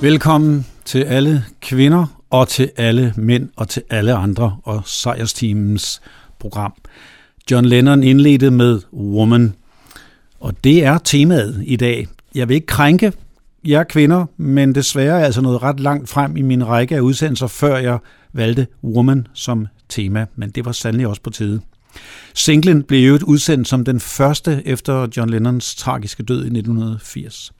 Velkommen til alle kvinder og til alle mænd og til alle andre og sejrsteamens program. John Lennon indledte med Woman, og det er temaet i dag. Jeg vil ikke krænke jer kvinder, men desværre er altså noget ret langt frem i min række af udsendelser, før jeg valgte Woman som tema, men det var sandelig også på tide. Singlen blev jo udsendt som den første efter John Lennons tragiske død i 1980.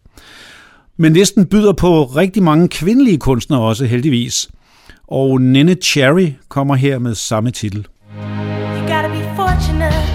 Men listen byder på rigtig mange kvindelige kunstnere også heldigvis. Og Nene Cherry kommer her med samme titel. You gotta be fortunate.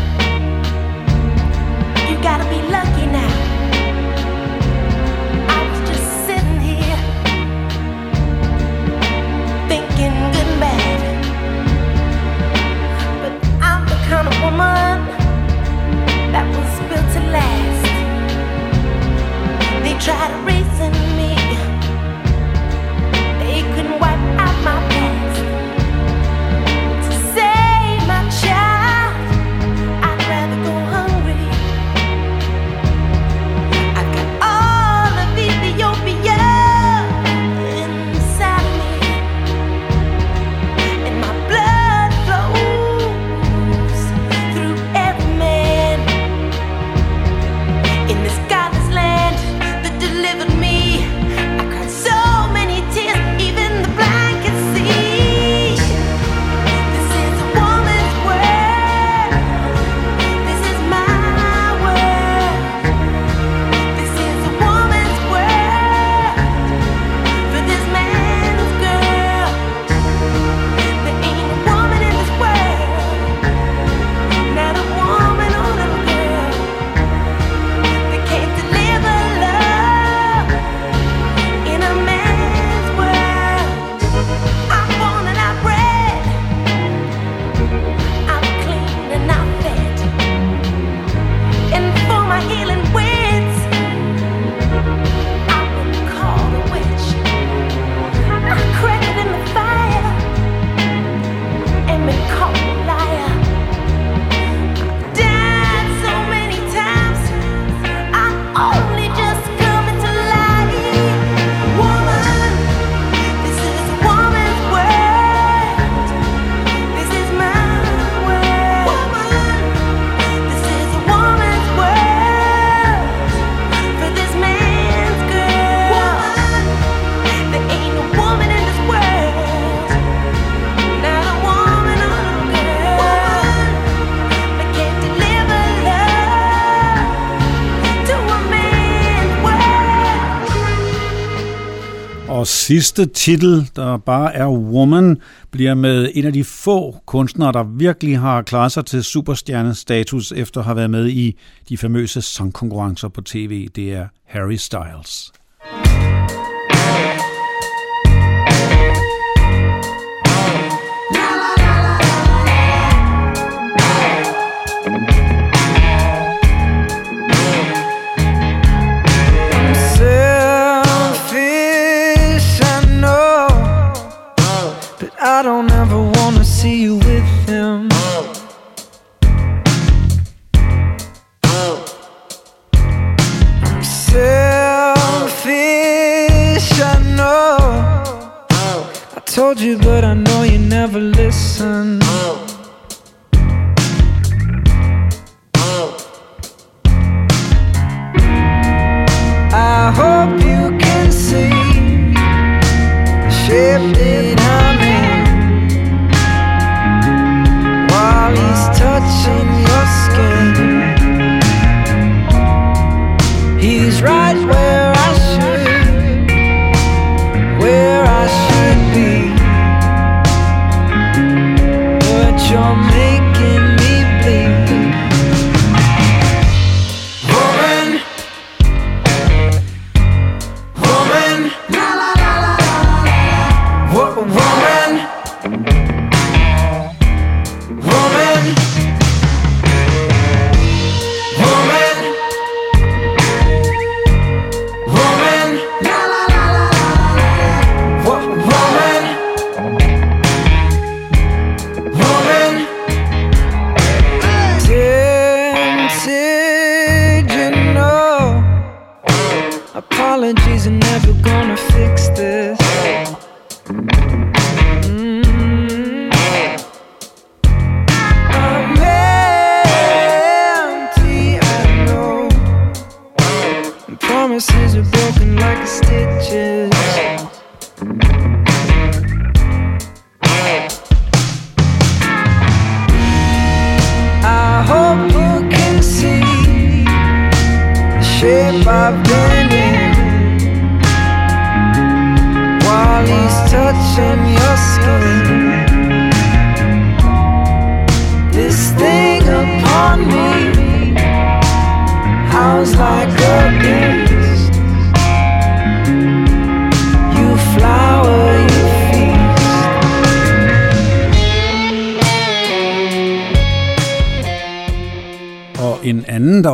sidste titel, der bare er Woman, bliver med en af de få kunstnere, der virkelig har klaret sig til superstjernestatus efter at have været med i de famøse sangkonkurrencer på tv. Det er Harry Styles.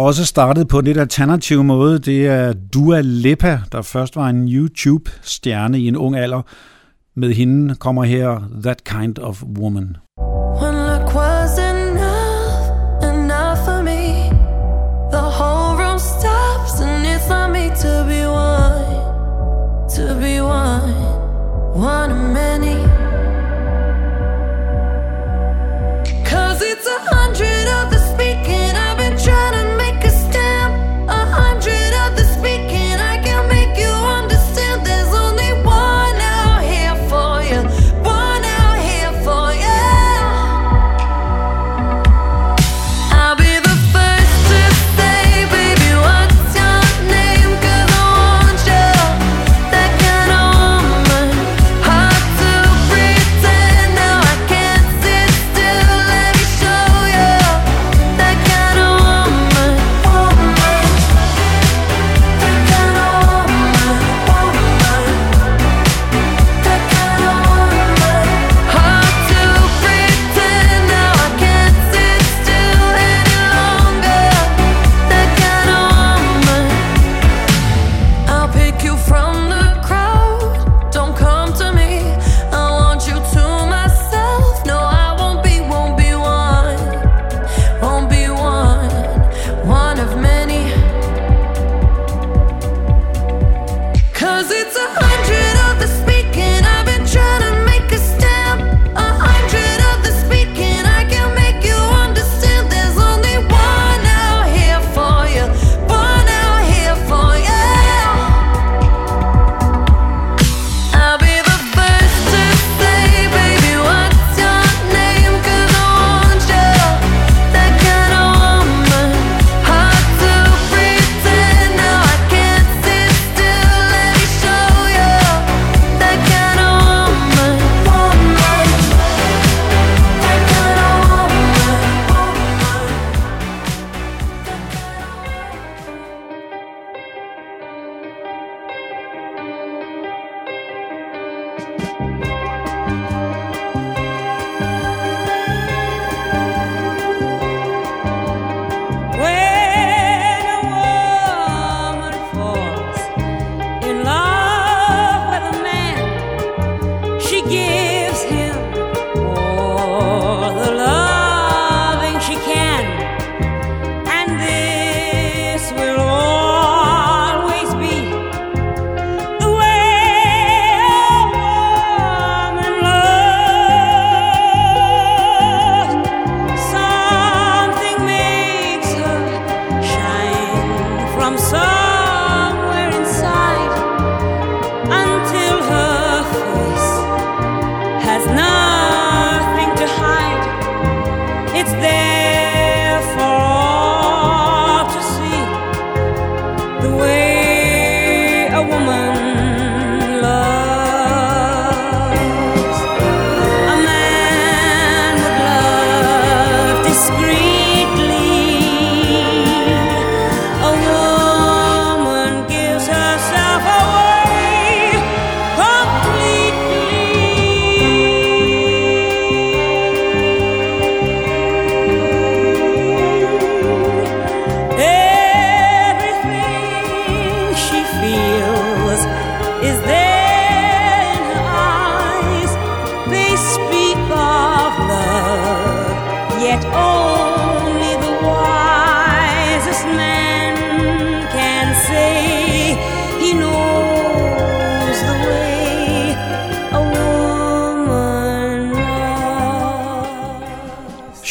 også startet på en lidt alternativ måde. Det er Dua Lipa, der først var en YouTube-stjerne i en ung alder. Med hende kommer her That Kind of Woman.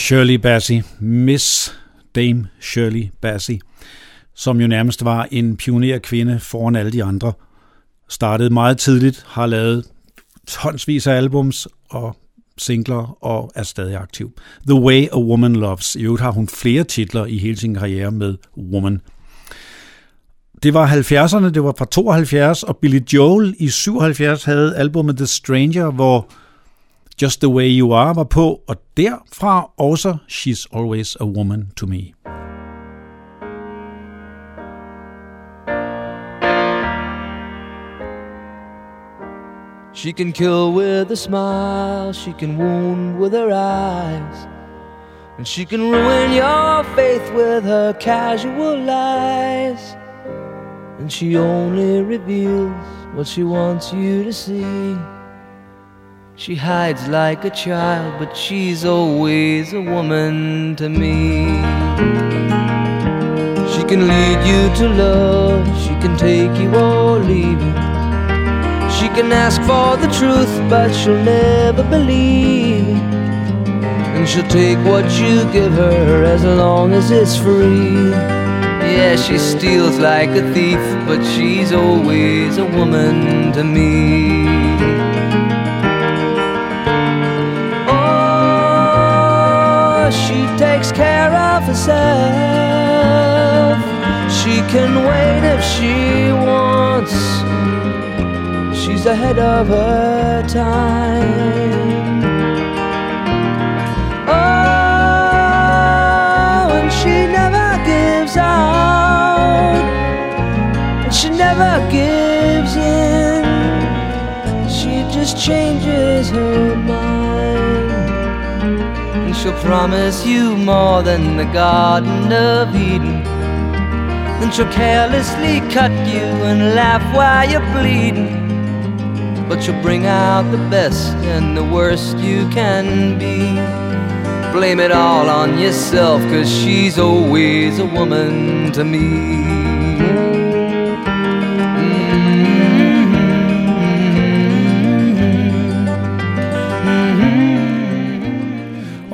Shirley Bassey, Miss Dame Shirley Bassey, som jo nærmest var en pionerkvinde foran alle de andre. Startede meget tidligt, har lavet tonsvis af albums og singler og er stadig aktiv. The Way a Woman Loves. I øvrigt har hun flere titler i hele sin karriere med Woman. Det var 70'erne, det var fra 72, og Billy Joel i 77 havde albumet The Stranger, hvor Just the Way You Are var på, og derfra også She's Always a Woman to Me. She can kill with a smile, she can wound with her eyes, and she can ruin your faith with her casual lies. And she only reveals what she wants you to see. She hides like a child, but she's always a woman to me. She can lead you to love, she can take you or leave you. She can ask for the truth, but she'll never believe. And she'll take what you give her as long as it's free. Yeah, she steals like a thief, but she's always a woman to me. Takes care of herself. She can wait if she wants. She's ahead of her time. Oh, and she never gives out, and she never gives in. She just changes her mind, she'll promise you more than the Garden of Eden. Then she'll carelessly cut you and laugh while you're bleeding. But she'll bring out the best and the worst you can be. Blame it all on yourself, cause she's always a woman to me.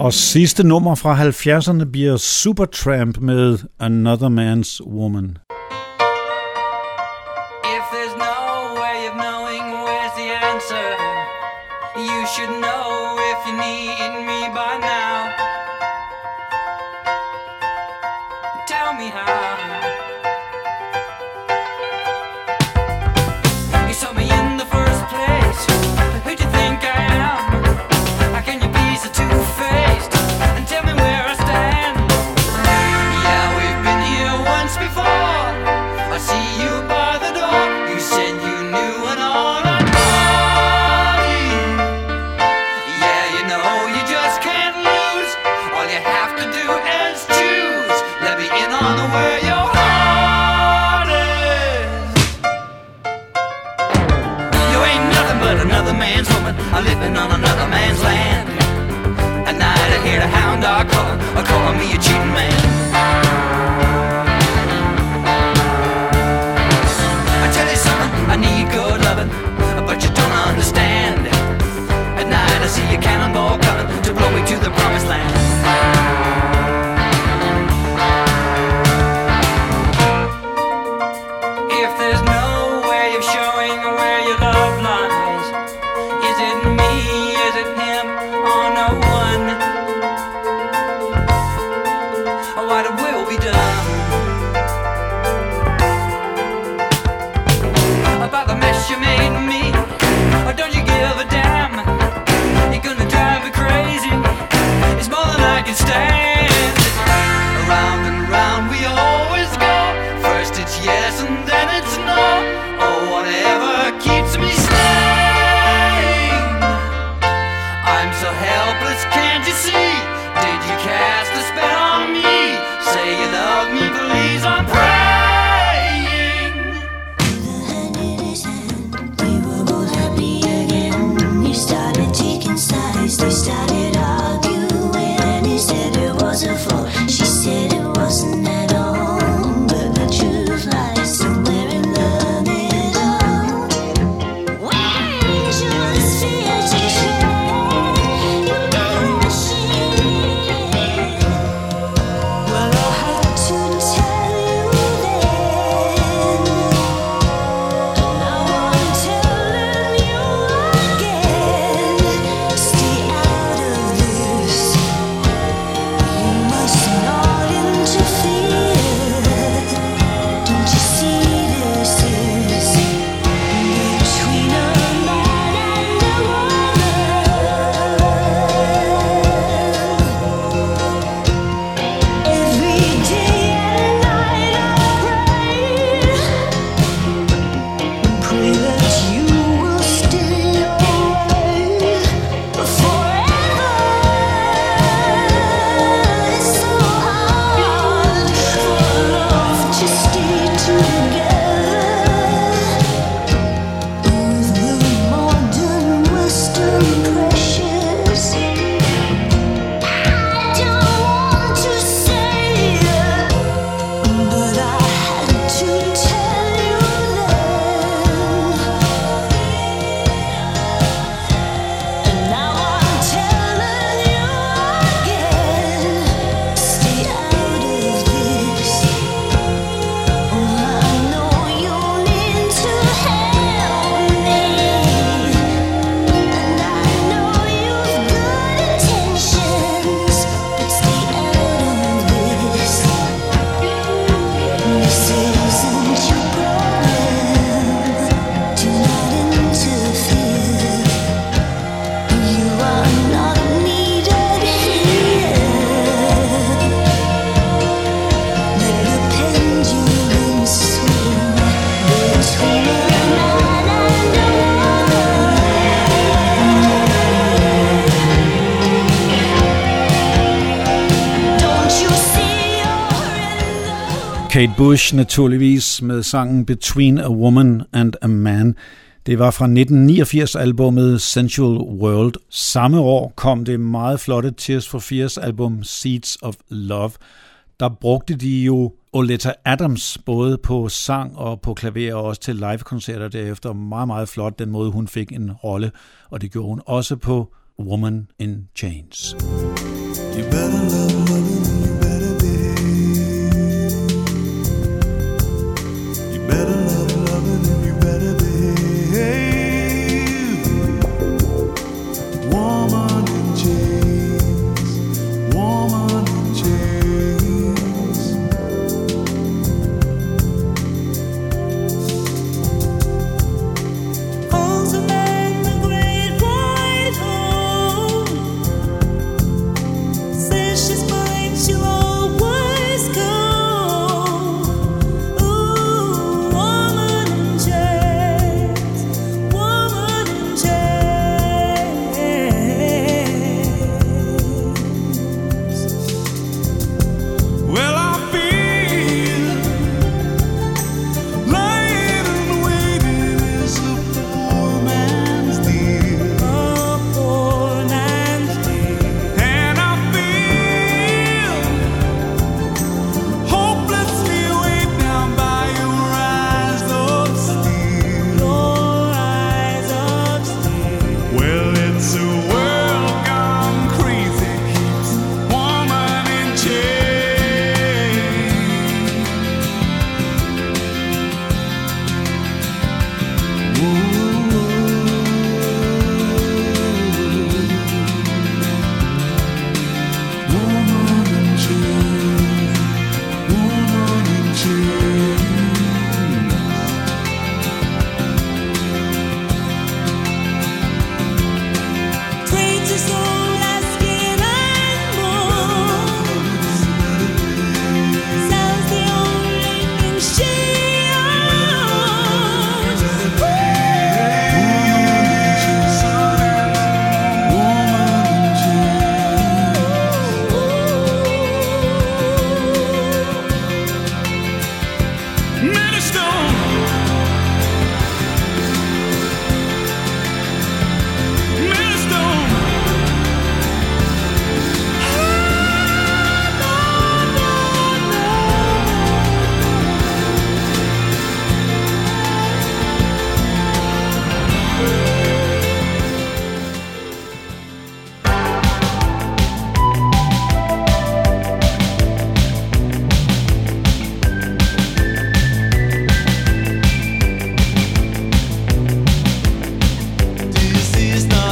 Og sidste nummer fra 70'erne bliver Supertramp med Another Man's Woman. If there's no way of knowing where's the answer, you should know if you need me by now. Kate Bush naturligvis med sangen Between a Woman and a Man. Det var fra 1989-albummet Sensual World. Samme år kom det meget flotte Tears for Fears album Seeds of Love. Der brugte de jo Oletta Adams både på sang og på klaver og også til livekoncerter derefter. Meget, meget flot den måde, hun fik en rolle, og det gjorde hun også på Woman in Chains. You better love, love, love.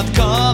not come.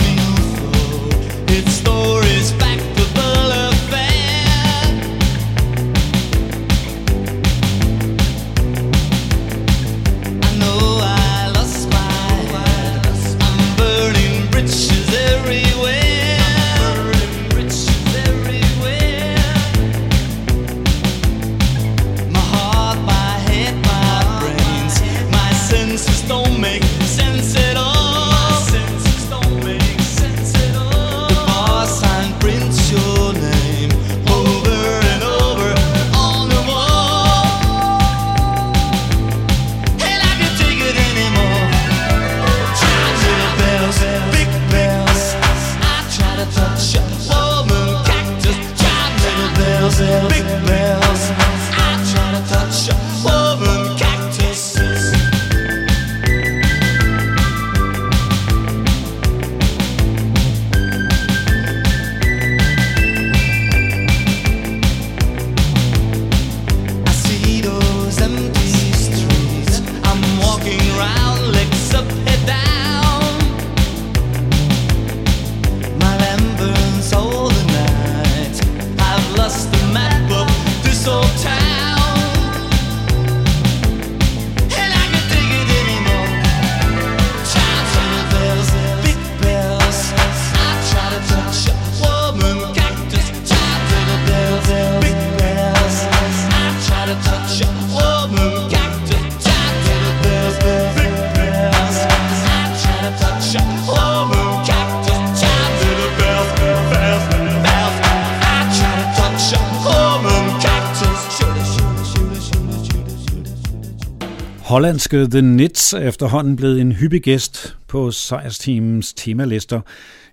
Hollandske The Nits er efterhånden blevet en hyppig gæst på sejrsteamens temalister.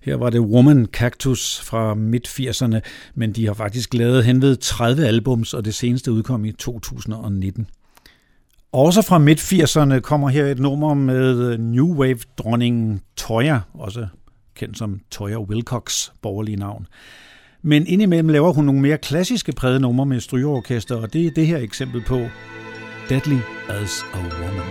Her var det Woman Cactus fra midt-80'erne, men de har faktisk lavet henved 30 albums, og det seneste udkom i 2019. Også fra midt-80'erne kommer her et nummer med øh, New Wave-dronningen Toya, også kendt som Toya Wilcox, borgerlige navn. Men indimellem laver hun nogle mere klassiske prægede numre med strygeorkester, og det er det her eksempel på Deadly as a Woman.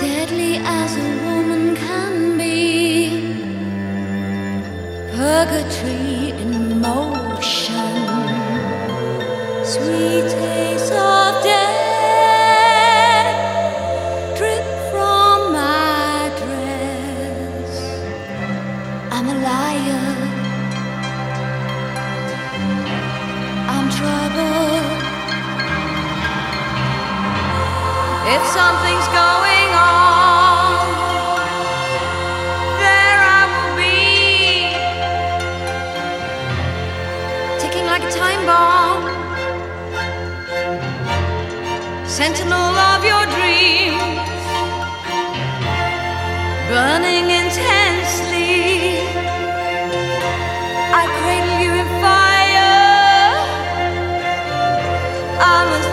Deadly as a woman can be, purgatory in motion, sweet like a time bomb, sentinel of your dreams, burning intensely. I cradle you in fire. I'm a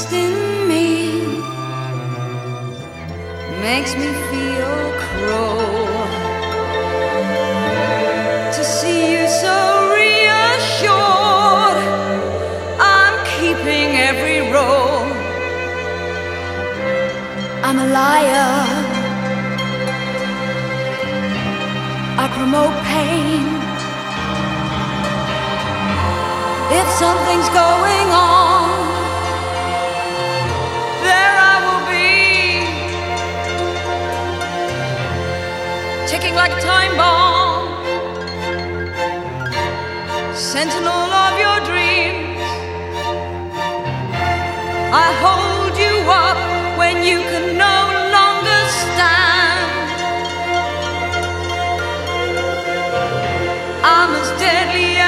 trust in me makes me feel crow to see you so reassured. I'm keeping every roll. I'm a liar. I promote pain. If something's going on, ticking like a time bomb, sentinel of your dreams. I hold you up when you can no longer stand. I'm as deadly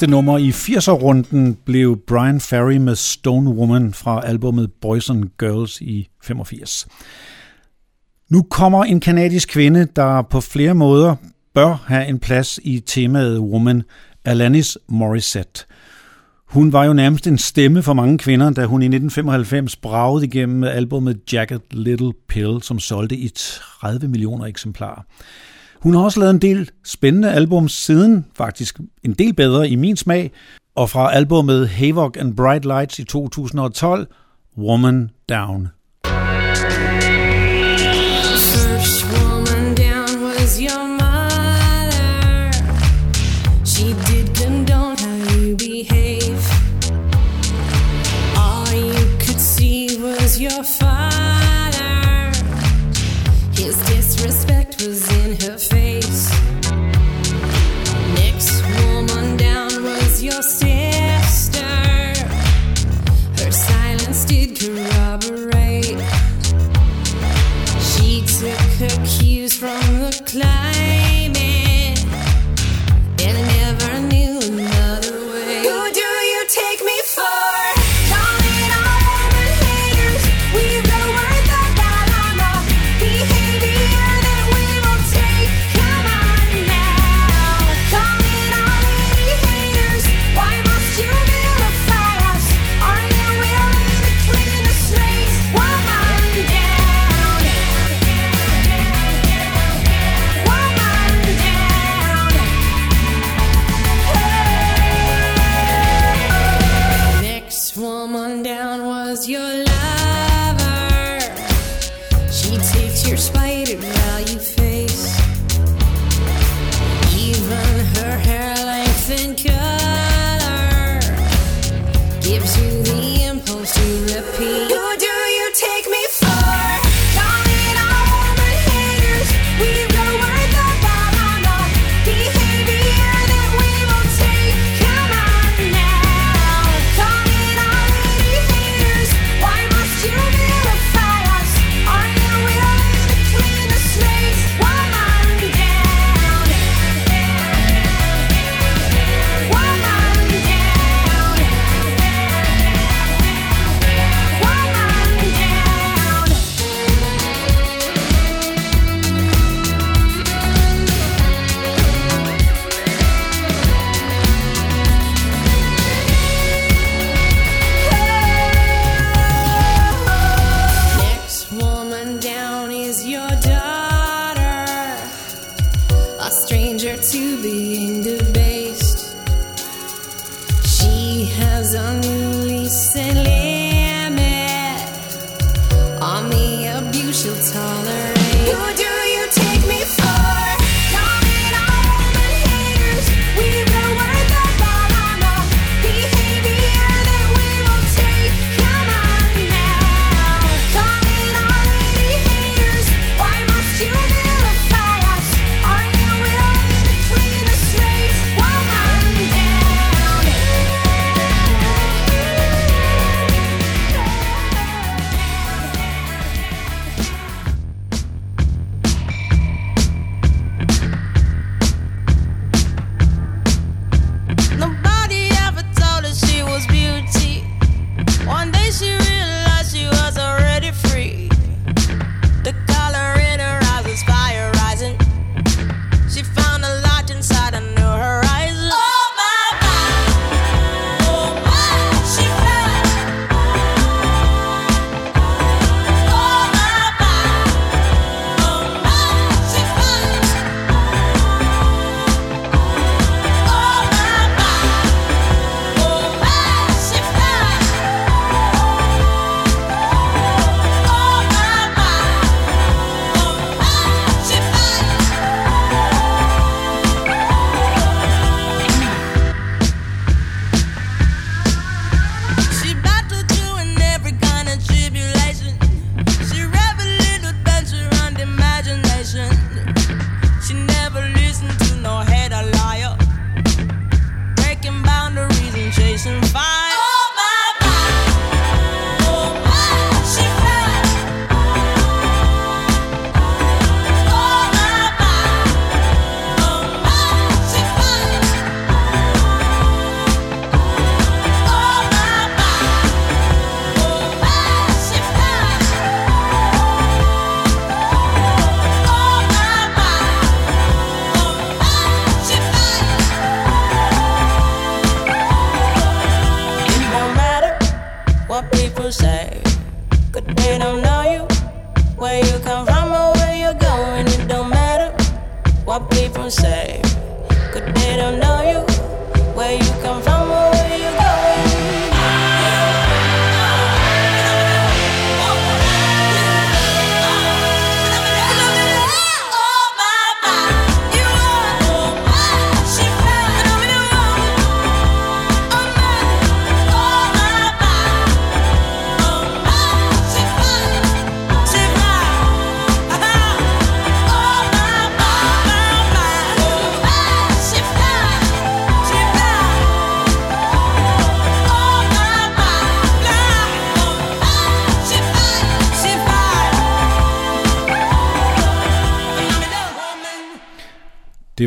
Næste nummer i 80'er-runden blev Brian Ferry med Stone Woman fra albumet Boys and Girls i 85. Nu kommer en kanadisk kvinde, der på flere måder bør have en plads i temaet Woman, Alanis Morissette. Hun var jo nærmest en stemme for mange kvinder, da hun i 1995 bragede igennem med albumet Jacket Little Pill, som solgte i 30 millioner eksemplarer. Hun har også lavet en del spændende album siden, faktisk en del bedre i min smag, og fra albumet Havoc and Bright Lights i 2012, Woman Down. He takes your spider while you fail.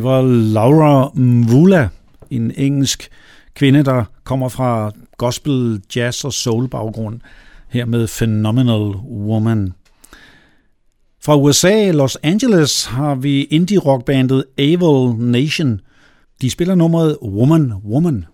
Var Laura Mvula, en engelsk kvinde, der kommer fra gospel, jazz og soul baggrund, her med Phenomenal Woman. Fra USA, Los Angeles, har vi indie-rockbandet Avil Nation. De spiller nummeret Woman, Woman.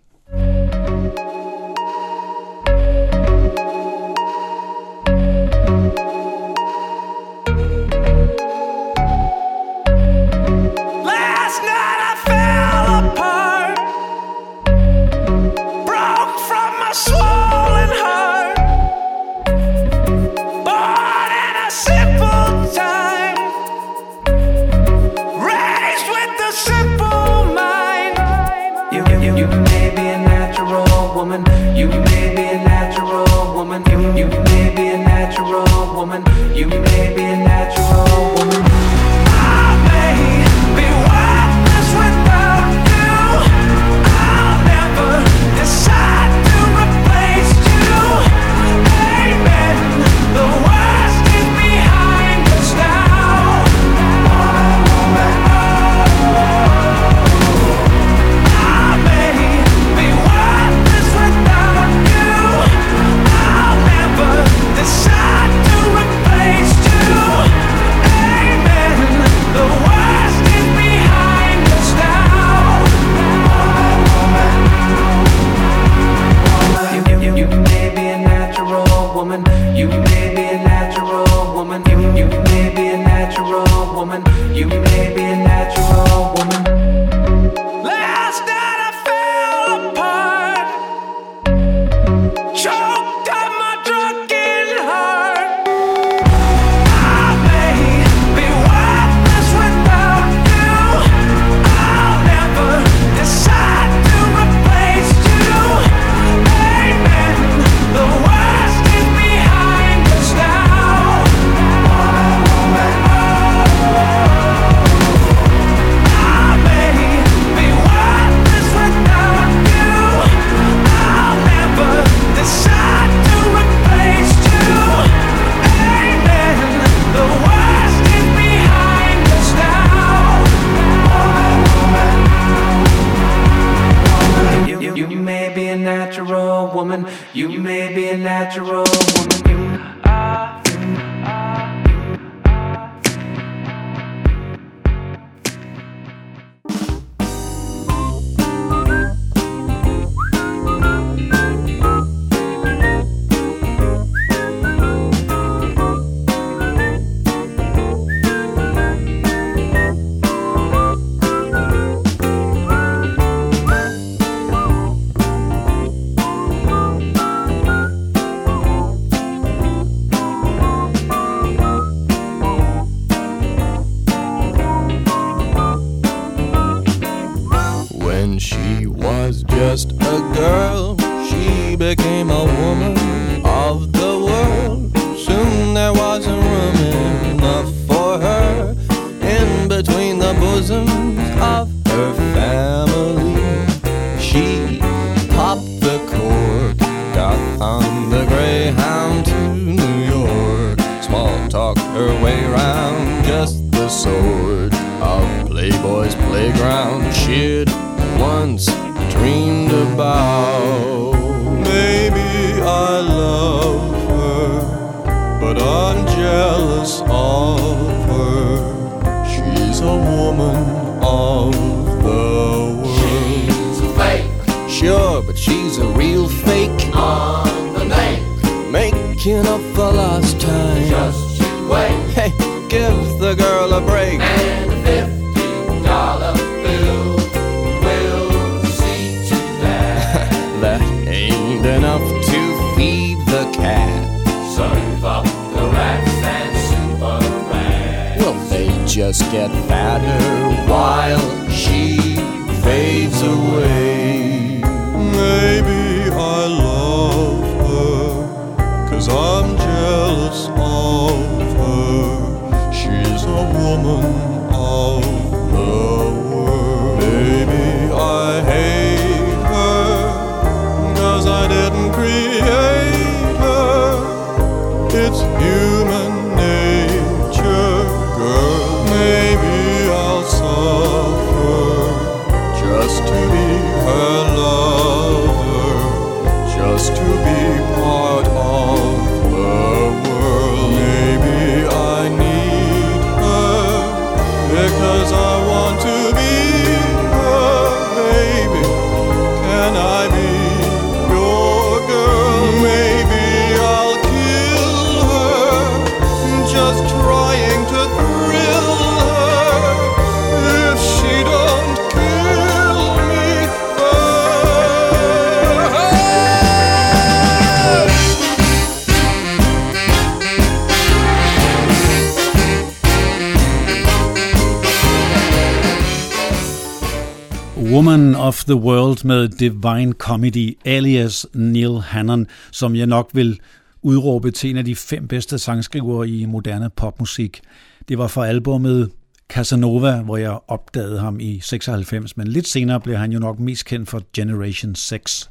The World med Divine Comedy alias Neil Hannon, som jeg nok vil udråbe til en af de fem bedste sangskrivere i moderne popmusik. Det var fra albummet Casanova, hvor jeg opdagede ham i 96, men lidt senere blev han jo nok mest kendt for Generation 6.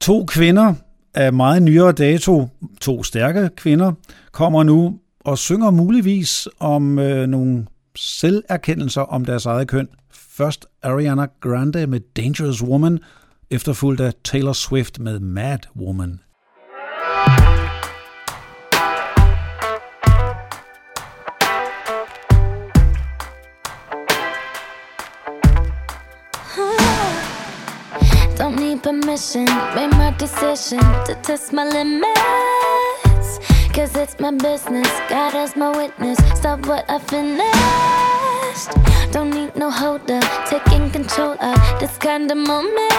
To kvinder af meget nyere dato, to stærke kvinder, kommer nu og synger muligvis om øh, nogle selverkendelser om deres eget køn. Først Ariana Grande med Dangerous Woman, efterfulgt af Taylor Swift med Mad Woman. Don't need permission, made my decision to test my limits. Cause it's my business, God as my witness. Stop what I finished. Don't need no holder, taking control of this kind of moment.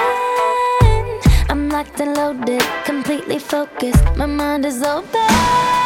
I'm locked and loaded, completely focused. My mind is open.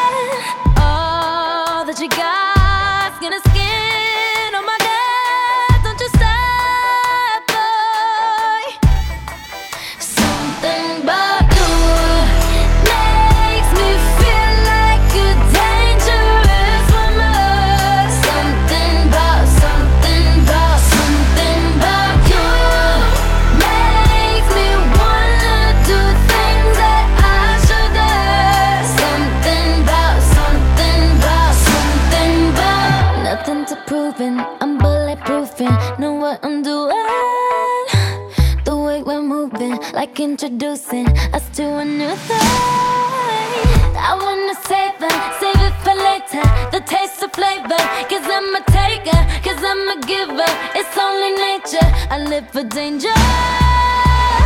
I live for danger.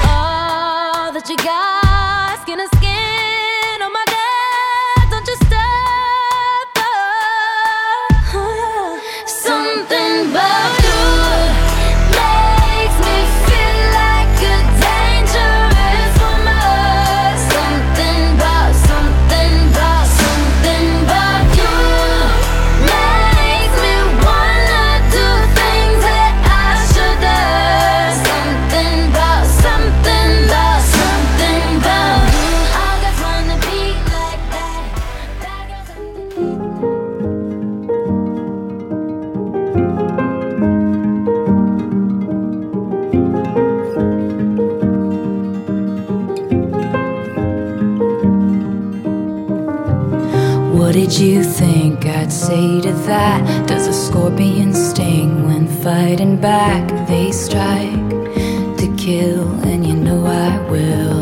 All that you got, that? Does a scorpion sting when fighting back? They strike to kill, and you know I will.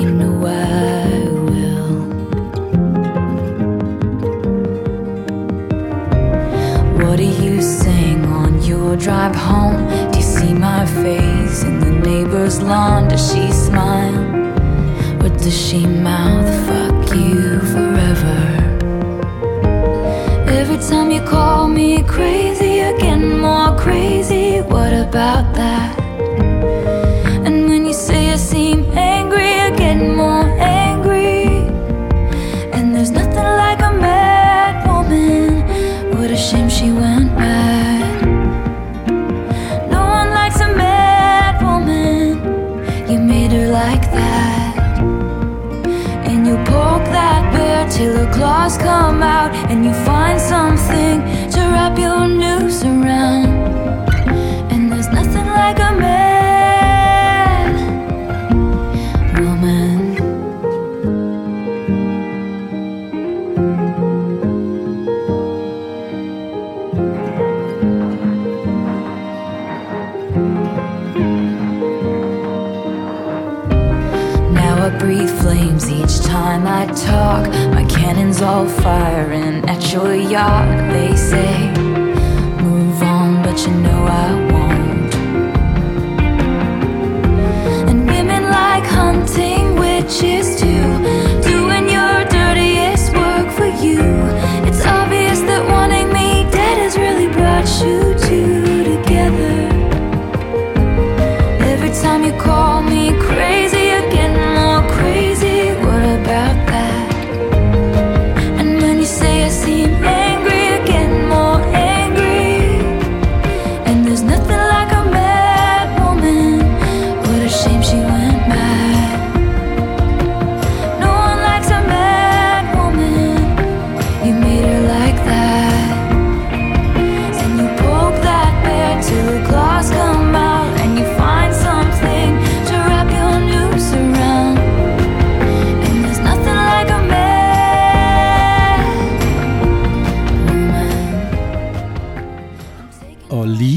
You know I will. What do you sing on your drive home? Do you see my face in the neighbor's lawn? Does she smile? Or does she mouth about that? And when you say I seem angry, I get more angry. And there's nothing like a mad woman. What a shame she went mad. No one likes a mad woman. You made her like that. And you poke that bear till her claws come out. Talk. My cannons all firing at your yacht. They say,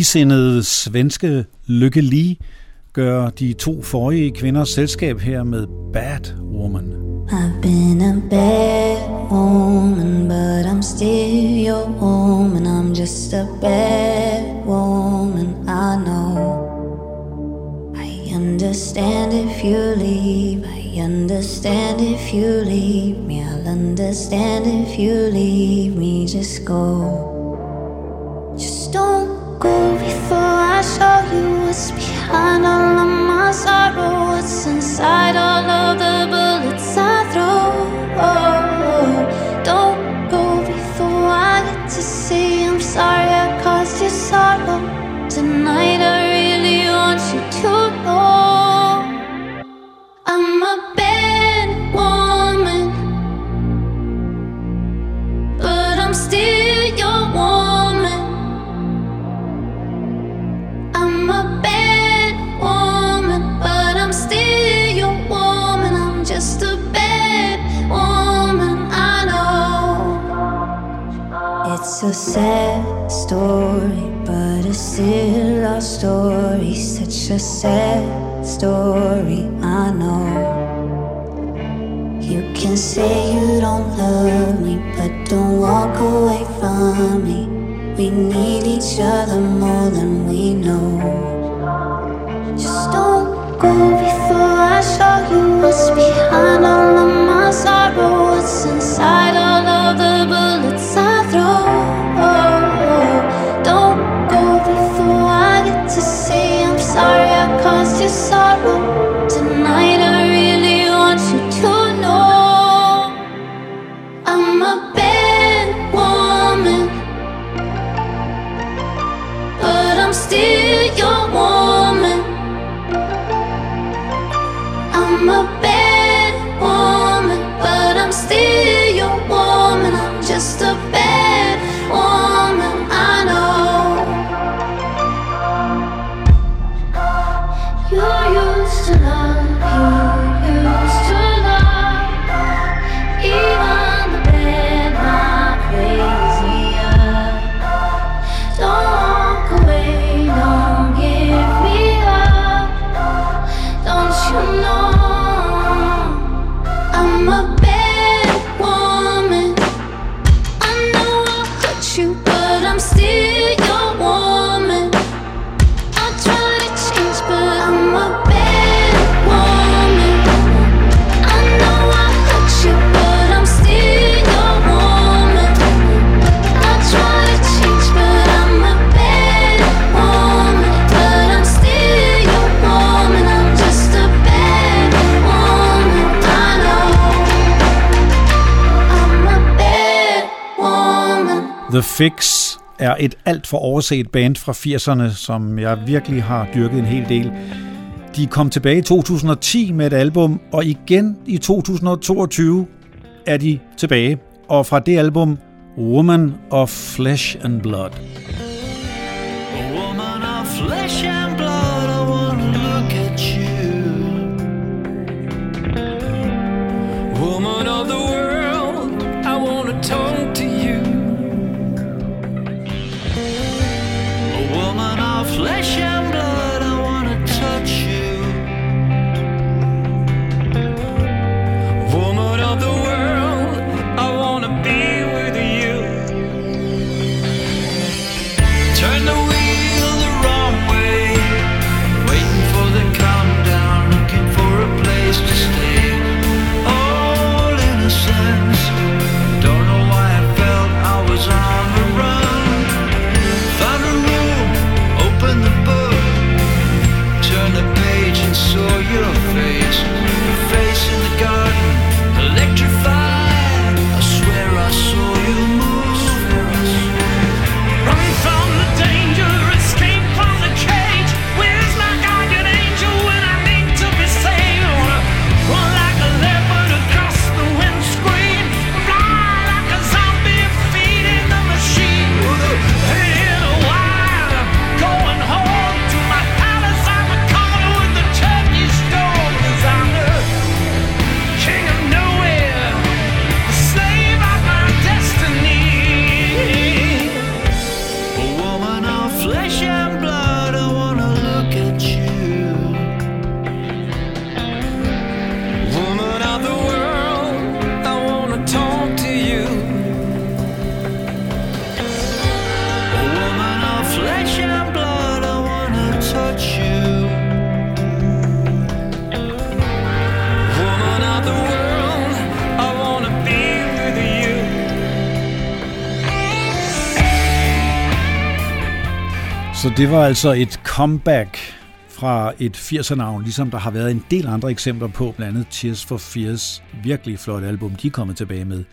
ligesindede svenske Lykke Lee gør de to forrige kvinders selskab her med Bad Woman. I've been a bad woman, but I'm still your woman. I'm just a bad woman, I know. I understand if you leave, I understand if you leave me. I'll understand if you leave me, just go. Just don't go before I show you what's behind all of my sorrow, what's inside all of the bullets I throw. Don't go before I get to say I'm sorry I caused you sorrow. Tonight I really want you to know I'm a bad a sad story, but it's still our story. Such a sad story, I know. You can say you don't love me, but don't walk away from me. We need each other more than we know. Just don't go before I show you what's behind all of my sorrow, what's inside all of the bullets sorry The Fix er et alt for overset band fra 80'erne, som jeg virkelig har dyrket en hel del. De kom tilbage i 2010 med et album, og igen i 2022 er de tilbage. Og fra det album, Woman of Flesh and Blood. A woman of flesh and of the det var altså et comeback fra et 80'er-navn, ligesom der har været en del andre eksempler på, blandt andet Tears for Fears, virkelig flot album, de er kommet tilbage med.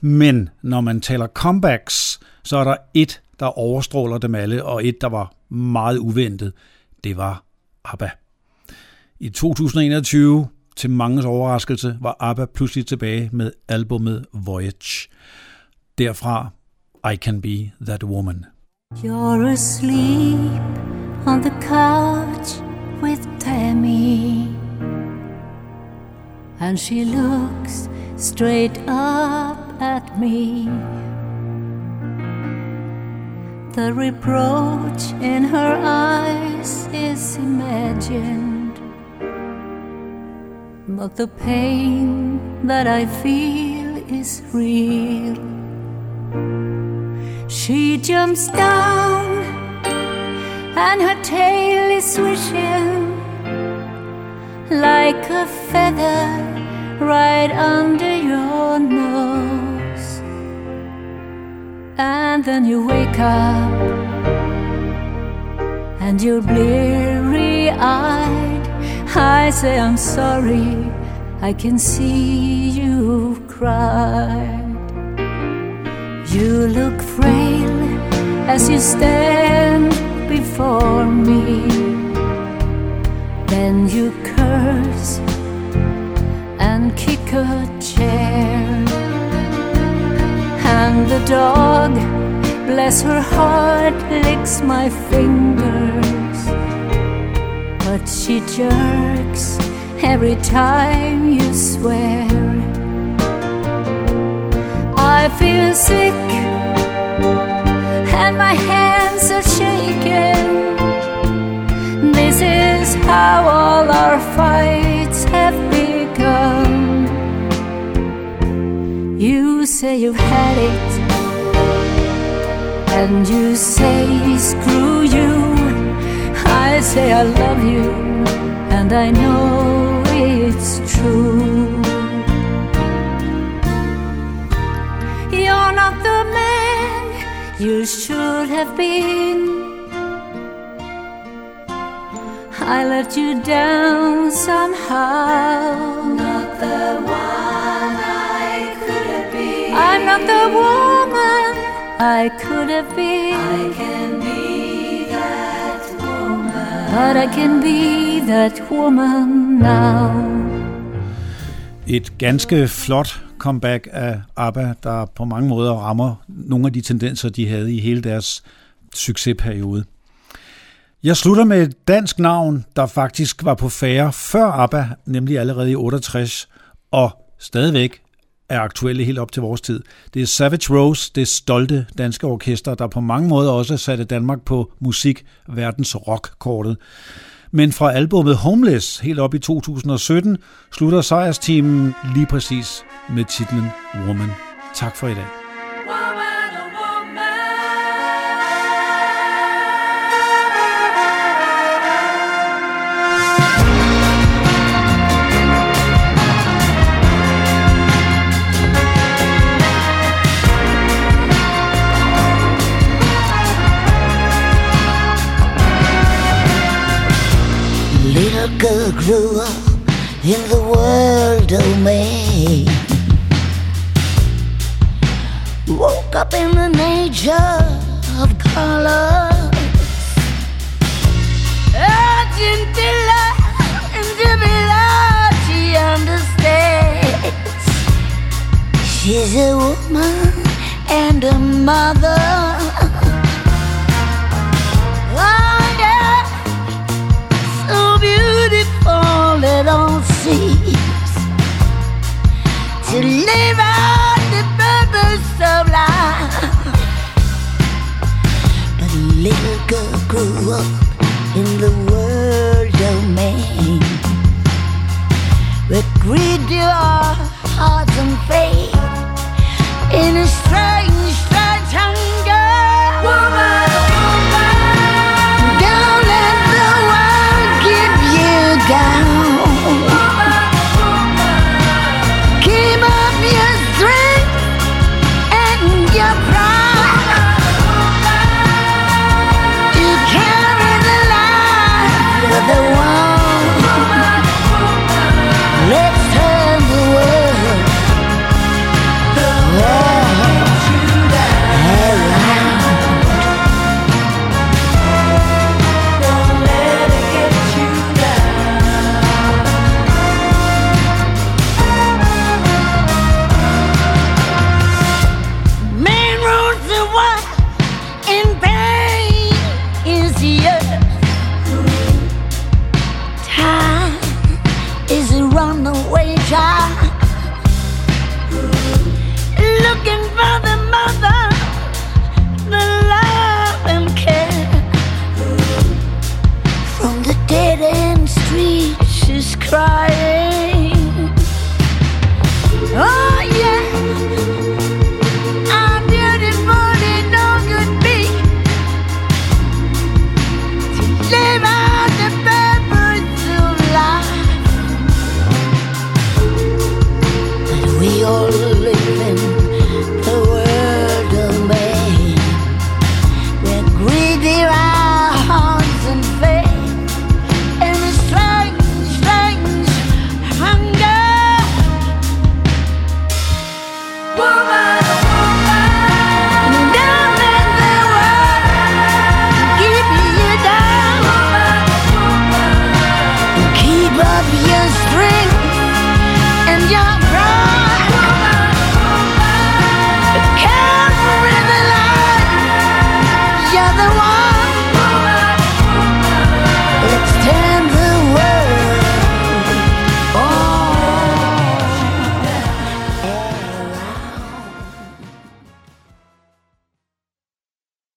Men når man taler comebacks, så er der et, der overstråler dem alle, og et, der var meget uventet. Det var ABBA. I 2021, til manges overraskelse, var ABBA pludselig tilbage med albummet Voyage. Derfra I Can Be That Woman. You're asleep on the couch with Tammy, and she looks straight up at me. The reproach in her eyes is imagined, but the pain that I feel is real. She jumps down and her tail is swishing like a feather right under your nose. And then you wake up and you're bleary eyed. I say, I'm sorry, I can see you cry. You look frail as you stand before me. Then you curse and kick a chair. And the dog, bless her heart, licks my fingers. But she jerks every time you swear. I feel sick and my hands are shaking. This is how all our fights have begun. You say you've had it, and you say screw you. I say I love you, and I know it's true. You should have been. I let you down somehow. Not the one I could have been. I'm not the woman I could have been. I can be that woman. But I can be that woman now. Et ganske flot comeback af ABBA, der på mange måder rammer nogle af de tendenser, de havde i hele deres succesperiode. Jeg slutter med et dansk navn, der faktisk var på færre før ABBA, nemlig allerede i 68, og stadigvæk er aktuelle helt op til vores tid. Det er Savage Rose, det stolte danske orkester, der på mange måder også satte Danmark på musik verdens rockkortet. Men fra albummet Homeless helt op i 2017 slutter sejrsteamen lige præcis med titlen Woman. Tak for i dag. Up in the world domain. Woke up in the nature of color. Urgent to love and she understands. She's a woman and a mother. Live the purpose of life. But little girl grew up in the world domain with greed our hearts and faith in a strange, strange